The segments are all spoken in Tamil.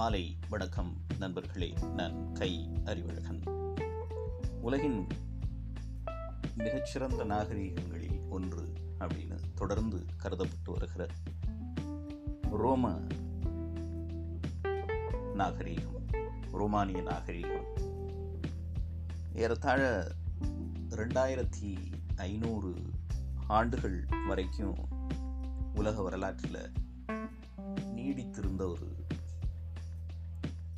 மாலை வணக்கம் நண்பர்களே. நான் கை அறிவழகன். உலகின் மிகச்சிறந்த நாகரீகங்களில் ஒன்று அப்படின்னு தொடர்ந்து கருதப்பட்டு வருகிற ரோம நாகரீகம் ரோமானிய நாகரீகம். ஏறத்தாழ ரெண்டாயிரத்தி ஐநூறு ஆண்டுகள் வரைக்கும் உலக வரலாற்றில் நீடித்திருந்த ஒரு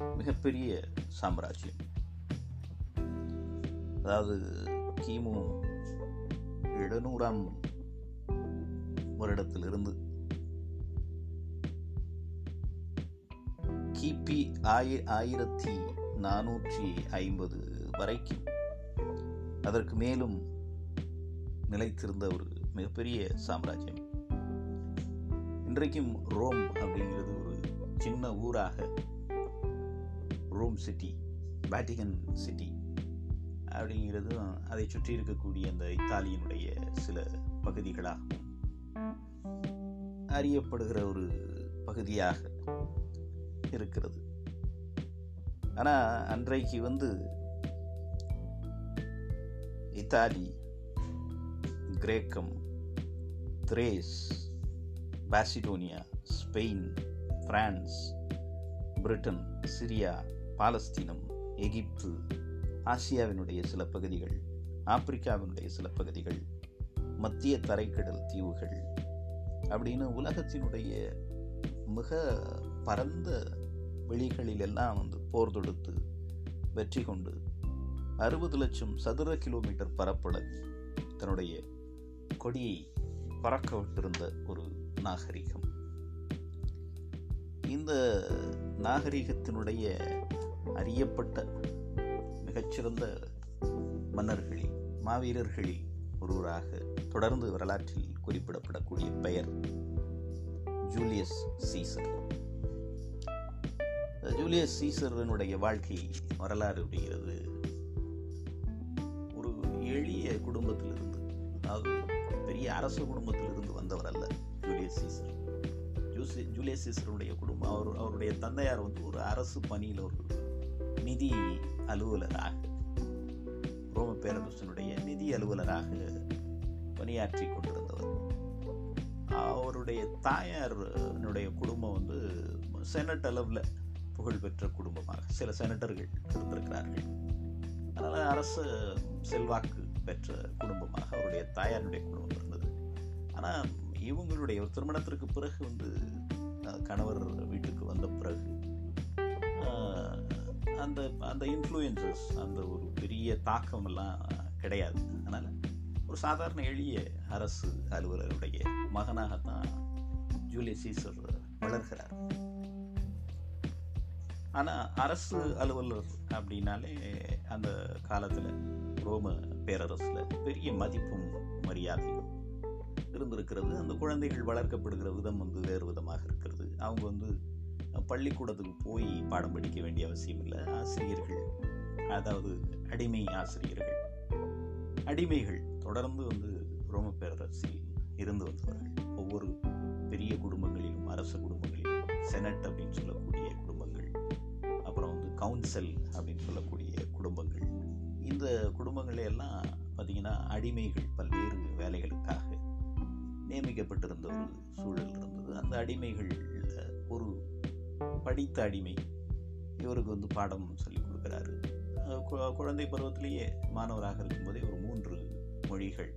மிகப்பெரிய சாம்ராஜ்யம். அதாவது கிமு எழுநூறாம் வருடத்திலிருந்து கிபி ஆயி ஆயிரத்தி நானூற்றி ஐம்பது வரைக்கும் அதற்கு மேலும் நிலைத்திருந்த ஒரு மிகப்பெரிய சாம்ராஜ்யம். இன்றைக்கும் ரோம் அப்படிங்கிறது ஒரு சின்ன ஊராக ரோம் சிட்டி வேட்டிகன் சிட்டி அப்படிங்கிறதும் அதை சுற்றி இருக்கக்கூடிய அந்த இத்தாலியினுடைய சில பகுதிகளாகவும் அறியப்படுகிற ஒரு பகுதியாக இருக்கிறது. ஆனால் அன்றைக்கு வந்து இத்தாலி கிரேக்கம் திரேஸ் பாசிடோனியா ஸ்பெயின் பிரான்ஸ் பிரிட்டன் சிரியா பாலஸ்தீனம் எகிப்து ஆசியாவினுடைய சில பகுதிகள் ஆப்பிரிக்காவினுடைய சில பகுதிகள் மத்திய தரைக்கடல் தீவுகள் அப்படின்னு உலகத்தினுடைய மிக பரந்த வெளிகளில் எல்லாம் வந்து போர் தொடுத்து வெற்றி கொண்டு அறுபது லட்சம் சதுர கிலோமீட்டர் பரப்பளவில் தன்னுடைய கொடியை பறக்க விட்டிருந்த ஒரு நாகரிகம். இந்த நாகரிகத்தினுடைய அறியப்பட்ட மிகச்சிறந்த மன்னர்களில் மாவீரர்களில் ஒருவராக தொடர்ந்து வரலாற்றில் குறிப்பிடப்படக்கூடிய பெயர் ஜூலியஸ் சீசர். ஜூலியஸ் சீசரனுடைய வாழ்க்கை வரலாறு அப்படிங்கிறது ஒரு எளிய குடும்பத்திலிருந்து அதாவது பெரிய அரசு குடும்பத்திலிருந்து வந்தவர் அல்ல ஜூலியஸ் சீசர். ஜூசி ஜூலியஸ் சீசருடைய குடும்பம் அவர் அவருடைய தந்தையார் வந்து ஒரு அரசு பணியில் ஒரு நிதி அலுவலராக ரோம பேரரசனுடைய நிதி அலுவலராக பணியாற்றி கொண்டிருந்தவர். அவருடைய தாயாருடைய குடும்பம் வந்து செனட் அளவில் புகழ்பெற்ற குடும்பமாக சில செனட்டர்கள் இருந்திருக்கிறார்கள். அதனால் அரசு செல்வாக்கு பெற்ற குடும்பமாக அவருடைய தாயாருடைய குடும்பம் இருந்தது. ஆனால் இவங்களுடைய ஒரு திருமணத்திற்கு பிறகு வந்து கணவர் வீட்டுக்கு வந்த பிறகு அந்த அந்த இன்ஃப்ளூயன்சஸ் அந்த ஒரு பெரிய தாக்கமெல்லாம் கிடையாது. அதனால் ஒரு சாதாரண எளிய அரசு அலுவலருடைய மகனாகத்தான் ஜூலியஸ் சீசர் வளர்கிறார். ஆனால் அரசு அலுவலர் அப்படின்னாலே அந்த காலத்தில் ரோம பேரரசில் பெரிய மதிப்பும் மரியாதையும் இருந்திருக்கிறது. அந்த குழந்தைகள் வளர்க்கப்படுகிற விதம் வந்து வேறு விதமாக இருக்கிறது. அவங்க வந்து பள்ளிக்கூடத்துக்கு போய் பாடம் படிக்க வேண்டிய அவசியம் இல்லை. ஆசிரியர்கள் அதாவது அடிமை ஆசிரியர்கள் அடிமைகள் தொடர்ந்து வந்து ரோம பேரரசில் இருந்து வந்தவர்கள். ஒவ்வொரு பெரிய குடும்பங்களிலும் அரச குடும்பங்களிலும் செனட் அப்படின்னு சொல்லக்கூடிய குடும்பங்கள் அப்புறம் வந்து கவுன்சில் அப்படின்னு சொல்லக்கூடிய குடும்பங்கள். இந்த குடும்பங்களே எல்லாம் பார்த்திங்கன்னா அடிமைகள் பல்வேறு வேலைகளுக்காக நியமிக்கப்பட்டிருந்த ஒரு சூழல் இருந்தது. அந்த அடிமைகள் ஒரு படித்த அடிமை. இவருக்கு வந்து பாடம் சொல்லி கொடுக்குறாரு. குழந்தை பருவத்திலேயே மாணவராக இருக்கும்போதே ஒரு மூன்று மொழிகள்.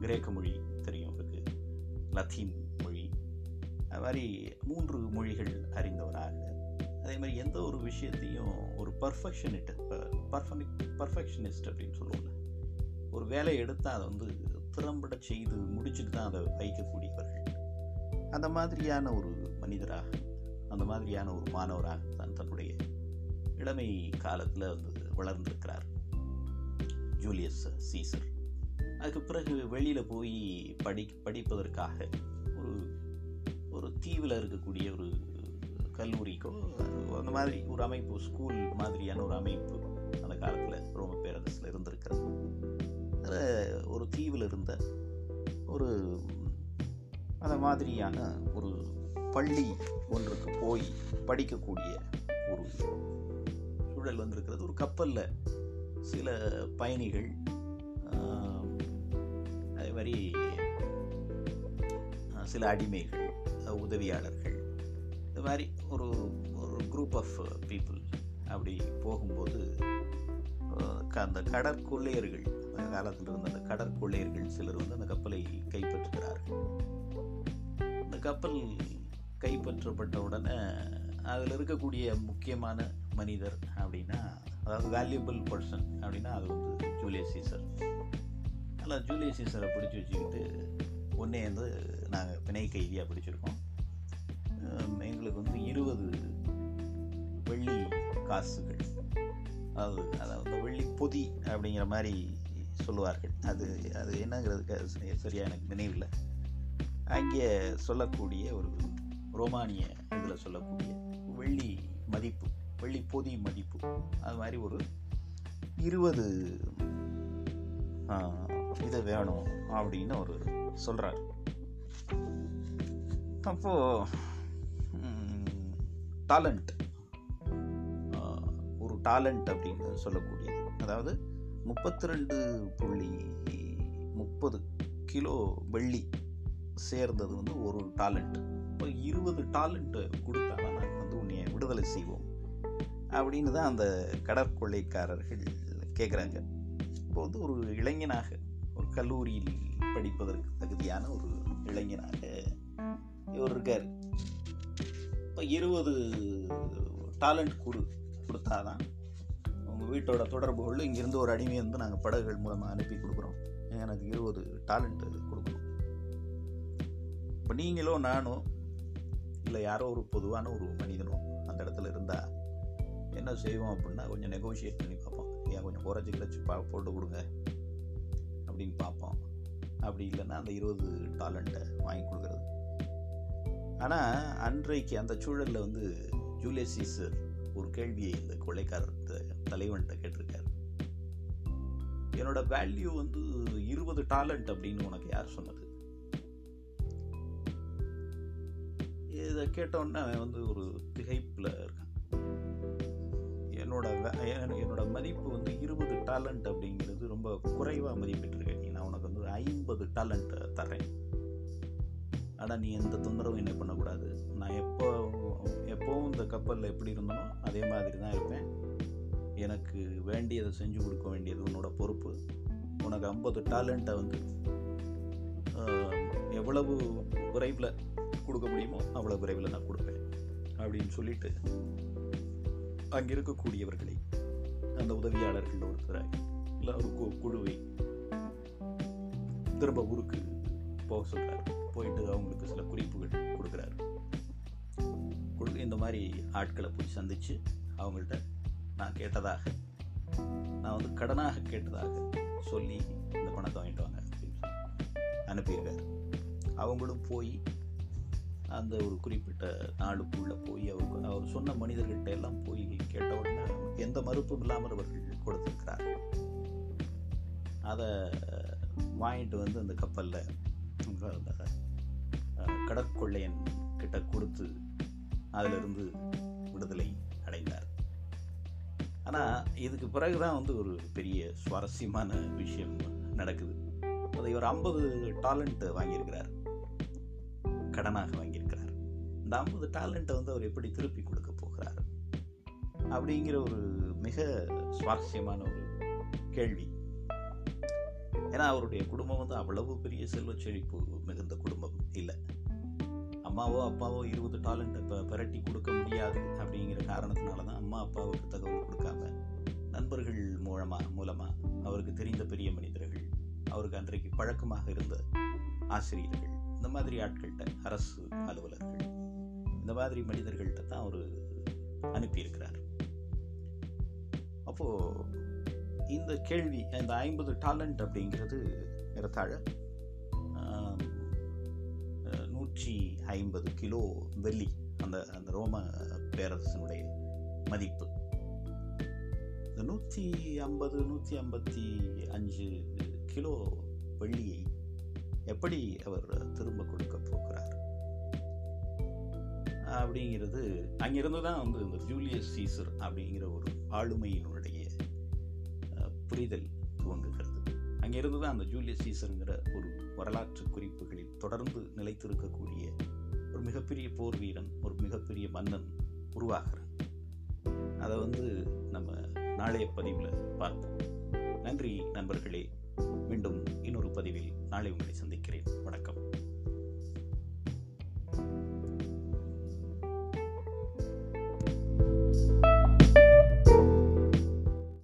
கிரேக்க மொழி தெரியும் அவருக்கு. லத்தீன் மொழி. அது மாதிரி மூன்று மொழிகள் அறிந்தவராக. அதே மாதிரி எந்த ஒரு விஷயத்தையும் ஒரு பர்ஃபெக்ஷனிட்டு பர்ஃபெக்ட் பர்ஃபெக்ஷனிஸ்ட் அப்படின்னு சொல்லுவோம்ல. ஒரு வேலையை எடுத்தால் அதை வந்து திறம்பட செய்து முடிச்சுட்டு தான் அதை வைக்கக்கூடியவர்கள். அந்த மாதிரியான ஒரு மனிதராக அந்த மாதிரியான ஒரு மாணவராக தான் தன்னுடைய இளமை காலத்தில் வந்து வளர்ந்திருக்கிறார். Julius Caesar. அதுக்கு பிறகு வெளியில் போய் படி படிப்பதற்காக ஒரு ஒரு தீவில் இருக்கக்கூடிய ஒரு கல்லூரிக்கோ அந்த மாதிரி ஒரு அமைப்பு ஸ்கூல் மாதிரியான ஒரு அமைப்பு அந்த காலத்தில் ரோம பேரரசில் இருந்திருக்கிறது. அதில் ஒரு தீவில் இருந்த ஒரு அந்த மாதிரியான பள்ளி ஒன்றுக்கு போய் படிக்கக்கூடிய ஒரு சூழல் வந்திருக்கிறது. ஒரு கப்பலில் சில பயணிகள் அதே மாதிரி சில அடிமைகள் உதவியாளர்கள் இந்த மாதிரி ஒரு ஒரு குரூப் ஆஃப் பீப்புள் அப்படி போகும்போது க- அந்த கடற்கொள்ளையர்கள் அந்த காலத்தில் இருந்த அந்த கடற்கொள்ளையர்கள் சிலர் வந்து அந்த கப்பலை கைப்பற்றுகிறார்கள். அந்த கப்பல் கைப்பற்றப்பட்ட உடனே அதில் இருக்கக்கூடிய முக்கியமான மனிதர் அப்படின்னா அதாவது வேல்யூபிள் பர்சன் அப்படின்னா அது வந்து ஜூலியஸ் சீசர் அதில் ஜூலியஸ் சீசரை பிடிச்சி வச்சுக்கிட்டு ஒன்றே வந்து நாங்கள் பிணை கைதியாக பிடிச்சிருக்கோம். எங்களுக்கு வந்து இருபது வெள்ளி காசுகள். அதாவது அதாவது வெள்ளி பொதி அப்படிங்கிற மாதிரி சொல்லுவார்கள். அது அது என்னங்கிறதுக்கு சரியாக எனக்கு நினைவில் அங்கே சொல்லக்கூடிய ஒரு ரோமானிய இதில் சொல்லக்கூடிய வெள்ளி மதிப்பு வெள்ளி பொதி மதிப்பு. அது மாதிரி ஒரு இருபது இது வேணும் அப்படின்னு ஒரு சொல்கிறார் அப்போது டாலண்ட் ஒரு டாலண்ட் அப்படின்னு சொல்லக்கூடியது. அதாவது முப்பத்தி ரெண்டு புள்ளி முப்பது கிலோ வெள்ளி சேர்ந்தது வந்து ஒரு டாலண்ட் இப்போ இருபது டாலண்ட் கொடுத்தாதான் நாங்கள் வந்து உன்னைய விடுதலை செய்வோம். அப்படின்னு தான் அந்த கடற்கொள்ளைக்காரர்கள் கேட்குறாங்க இப்போ வந்து ஒரு இளைஞனாக ஒரு கல்லூரியில் படிப்பதற்கு தகுதியான ஒரு இளைஞனாக இவர் இருக்கார். இப்போ இருபது டாலண்ட் கொடு கொடுத்தாதான் உங்கள் வீட்டோட தொடர்புகளில் இங்கேருந்து ஒரு அடிமை வந்து நாங்கள் படகுகள் மூலமாக அனுப்பி கொடுக்குறோம். எனக்கு இருபது டாலண்ட் கொடுக்கணும். இப்போ நீங்களோ நானோ இல்லை யாரோ ஒரு பொதுவான ஒரு மனிதனும் அந்த இடத்துல இருந்தால் என்ன செய்வோம் அப்படின்னா கொஞ்சம் நெகோஷியேட் பண்ணி பார்ப்போம். ஏன் கொஞ்சம் குறைச்சி கிடச்சி பா போட்டு கொடுங்க அப்படின்னு பார்ப்போம். அப்படி இல்லைன்னா அந்த இருபது டாலண்ட்டை வாங்கி கொடுக்குறது. ஆனால் அன்றைக்கு அந்த சூழலில் வந்து ஜூலியஸ் சீசர் ஒரு கேள்வியை இந்த கொள்ளைக்காரர் த- தலைவன்கிட்ட கேட்டிருக்காரு. என்னோட வேல்யூ வந்து இருபது டாலண்ட் அப்படின்னு உனக்கு யார் சொன்னது? இதை கேட்டோன்னே அவன் வந்து ஒரு திகைப்பில் இருக்கான். என்னோட வே- என்னோட மதிப்பு வந்து இருபது டேலண்ட் அப்படிங்கிறது ரொம்ப குறைவாக மதிப்பிட்டுருக்கேன். நீ நான் உனக்கு வந்து ஐம்பது டேலண்ட்டை தரேன் ஆனால் நீ எந்த தொந்தரவும் என்ன பண்ணக்கூடாது. நான் எப்போ எப்போவும் இந்த கப்பலில் எப்படி இருந்தனோ அதே மாதிரி தான் இருப்பேன். எனக்கு வேண்டியதை செஞ்சு கொடுக்க வேண்டியது உன்னோட பொறுப்பு. உனக்கு ஐம்பது டேலண்ட்டை வந்து எவ்வளவு விரைவில் கொடுக்க முடியுமோ அவ்வளோ விரைவில் நான் கொடுப்பேன் அப்படின்னு சொல்லிட்டு அங்கே இருக்கக்கூடியவர்களை அந்த உதவியாளர்கள் ஒருத்தரை இல்லை ஒரு கு- குழுவை திரும்ப ஊருக்கு போக சொல்கிறார் போயிட்டு அவங்களுக்கு சில குறிப்புகள் கொடுக்குறாரு. கொடுக்க இந்த மாதிரி ஆட்களை போய் சந்தித்து அவங்கள்ட்ட நான் கேட்டதாக நான் வந்து கடனாக கேட்டதாக சொல்லி இந்த பணத்தை வாங்கிட்டு வாங்க அப்படின்னு அனுப்பியிருக்காரு. அவங்களும் போய் அந்த ஒரு குறிப்பிட்ட நாளுக்குள்ளே போய் அவர் அவர் சொன்ன மனிதர்கள்ட்ட எல்லாம் போய் கேட்ட உடனே எந்த மறுப்பும் இல்லாமல் அவர்கள் கொடுத்துருக்கிறார் அதை வாங்கிட்டு வந்து அந்த கப்பலில் அந்த கடற்கொள்ளையன் கிட்ட கொடுத்து அதிலிருந்து விடுதலை அடைந்தார். ஆனால் இதுக்கு பிறகு தான் வந்து ஒரு பெரிய சுவாரஸ்யமான விஷயம் நடக்குது. அதை இவர் ஐம்பது டாலண்ட் வாங்கியிருக்கிறார். கடனாக வாங்கியிருக்கிறார். இந்த ஐம்பது டாலண்ட்டை வந்து அவர் எப்படி திருப்பி கொடுக்க போகிறார்? அப்படிங்கிற ஒரு மிக சுவாரஸ்யமான ஒரு கேள்வி. ஏன்னா அவருடைய குடும்பம் வந்து அவ்வளவு பெரிய செல்வ செழிப்பு மிகுந்த குடும்பம் இல்லை. அம்மாவோ அப்பாவோ இருபது டாலண்ட்டை இப்போ பிரட்டி கொடுக்க முடியாது அப்படிங்கிற காரணத்தினால தான் அம்மா அப்பாவுக்கு தகவல் கொடுக்காம நண்பர்கள் மூலமாக மூலமாக அவருக்கு தெரிந்த பெரிய மனிதர்கள் அவருக்கு அன்றைக்கு பழக்கமாக இருந்த ஆசிரியர்கள் இந்த மாதிரி ஆட்கள்கிட்ட அரசு அலுவலர்கள் இந்த மாதிரி மனிதர்கள்ட்ட தான் அவர் அனுப்பியிருக்கிறார். அப்போது இந்த கேள்வி இந்த ஐம்பது டாலண்ட் அப்படிங்கிறது நிறத்தாழ நூற்றி ஐம்பது கிலோ வெள்ளி அந்த அந்த ரோம பேரரசனுடைய மதிப்பு. இந்த நூற்றி ஐம்பது நூற்றி ஐம்பத்தி அஞ்சு கிலோ வெள்ளியை எப்படி அவர் திரும்ப கொடுக்க போகிறார்? அப்படிங்கிறது அங்கிருந்து தான் வந்து இந்த ஜூலியஸ் சீசர் அப்படிங்கிற ஒரு ஆளுமையினுடைய புரிதல் துவங்குகிறது. அங்கிருந்து தான் அந்த ஜூலியஸ் சீசருங்கிற ஒரு வரலாற்று குறிப்புகளில் தொடர்ந்து நிலைத்திருக்கக்கூடிய ஒரு மிகப்பெரிய போர் வீரன் ஒரு மிகப்பெரிய மன்னன் உருவாகிறான் அதை வந்து நம்ம நாளைய பதிவில் பார்ப்போம். நன்றி நண்பர்களே. மீண்டும் இன்னொரு பதிவில் நாளை உங்களை சந்திக்கிறேன். வணக்கம்.